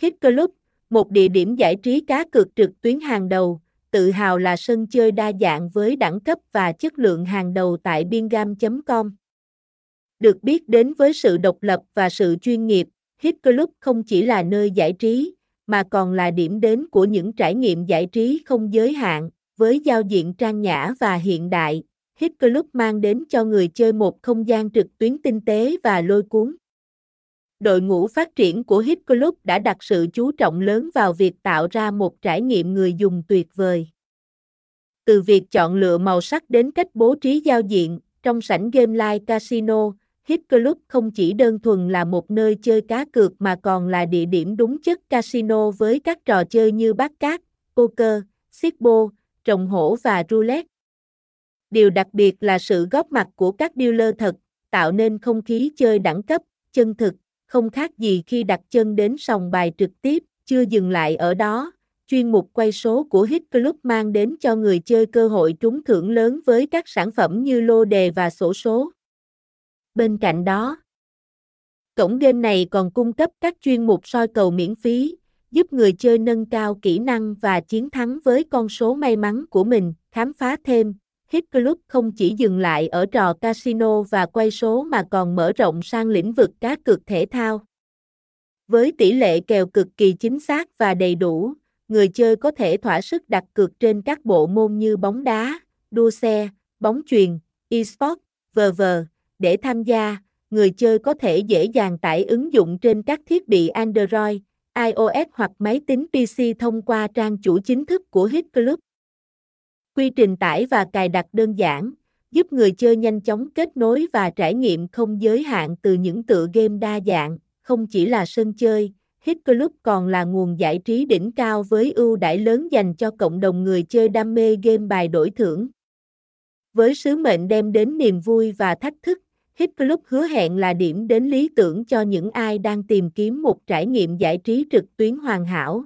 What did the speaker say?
Hit Club, một địa điểm giải trí cá cược trực tuyến hàng đầu, tự hào là sân chơi đa dạng với đẳng cấp và chất lượng hàng đầu tại bingam.com. Được biết đến với sự độc lập và sự chuyên nghiệp, Hit Club không chỉ là nơi giải trí, mà còn là điểm đến của những trải nghiệm giải trí không giới hạn, với giao diện trang nhã và hiện đại. Hit Club mang đến cho người chơi một không gian trực tuyến tinh tế và lôi cuốn. Đội ngũ phát triển của Hit Club đã đặt sự chú trọng lớn vào việc tạo ra một trải nghiệm người dùng tuyệt vời. Từ việc chọn lựa màu sắc đến cách bố trí giao diện, trong sảnh Game Live Casino, Hit Club không chỉ đơn thuần là một nơi chơi cá cược mà còn là địa điểm đúng chất casino với các trò chơi như bát cát, poker, xích-bô, trồng hổ và roulette. Điều đặc biệt là sự góp mặt của các dealer thật, tạo nên không khí chơi đẳng cấp, chân thực, không khác gì khi đặt chân đến sòng bài trực tiếp, chưa dừng lại ở đó. Chuyên mục quay số của Hit Club mang đến cho người chơi cơ hội trúng thưởng lớn với các sản phẩm như lô đề và sổ số. Bên cạnh đó, cổng game này còn cung cấp các chuyên mục soi cầu miễn phí, giúp người chơi nâng cao kỹ năng và chiến thắng với con số may mắn của mình, khám phá thêm. Hit Club không chỉ dừng lại ở trò casino và quay số mà còn mở rộng sang lĩnh vực cá cược thể thao. Với tỷ lệ kèo cực kỳ chính xác và đầy đủ, người chơi có thể thỏa sức đặt cược trên các bộ môn như bóng đá, đua xe, bóng chuyền, eSports, v.v. Để tham gia, người chơi có thể dễ dàng tải ứng dụng trên các thiết bị Android, iOS hoặc máy tính PC thông qua trang chủ chính thức của Hit Club. Quy trình tải và cài đặt đơn giản, giúp người chơi nhanh chóng kết nối và trải nghiệm không giới hạn từ những tựa game đa dạng, không chỉ là sân chơi, Hit Club còn là nguồn giải trí đỉnh cao với ưu đãi lớn dành cho cộng đồng người chơi đam mê game bài đổi thưởng. Với sứ mệnh đem đến niềm vui và thách thức, Hit Club hứa hẹn là điểm đến lý tưởng cho những ai đang tìm kiếm một trải nghiệm giải trí trực tuyến hoàn hảo.